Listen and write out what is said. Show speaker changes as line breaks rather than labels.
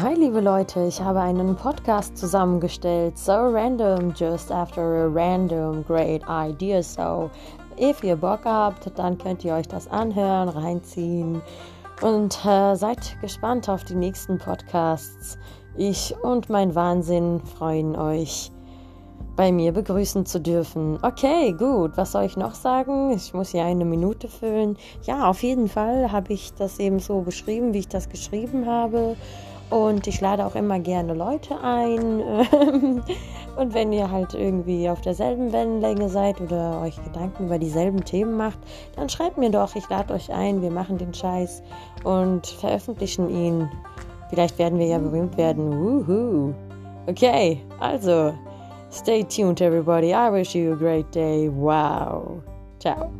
Hi liebe Leute, ich habe einen Podcast zusammengestellt. So random, just after a random great idea. So, if ihr Bock habt, dann könnt ihr euch das anhören, reinziehen und äh, seid gespannt auf die nächsten Podcasts. Ich und mein Wahnsinn freuen euch bei mir begrüßen zu dürfen. Okay, gut. Was soll ich noch sagen? Ich muss hier eine Minute füllen. Ja, auf jeden Fall habe ich das eben so beschrieben, wie ich das geschrieben habe. Und ich lade auch immer gerne Leute ein. und wenn ihr halt irgendwie auf derselben Wellenlänge seid oder euch Gedanken über dieselben Themen macht, dann schreibt mir doch, ich lade euch ein, wir machen den Scheiß und veröffentlichen ihn. Vielleicht werden wir ja berühmt werden. Woohoo. Okay, also, stay tuned everybody. I wish you a great day. Wow. Ciao.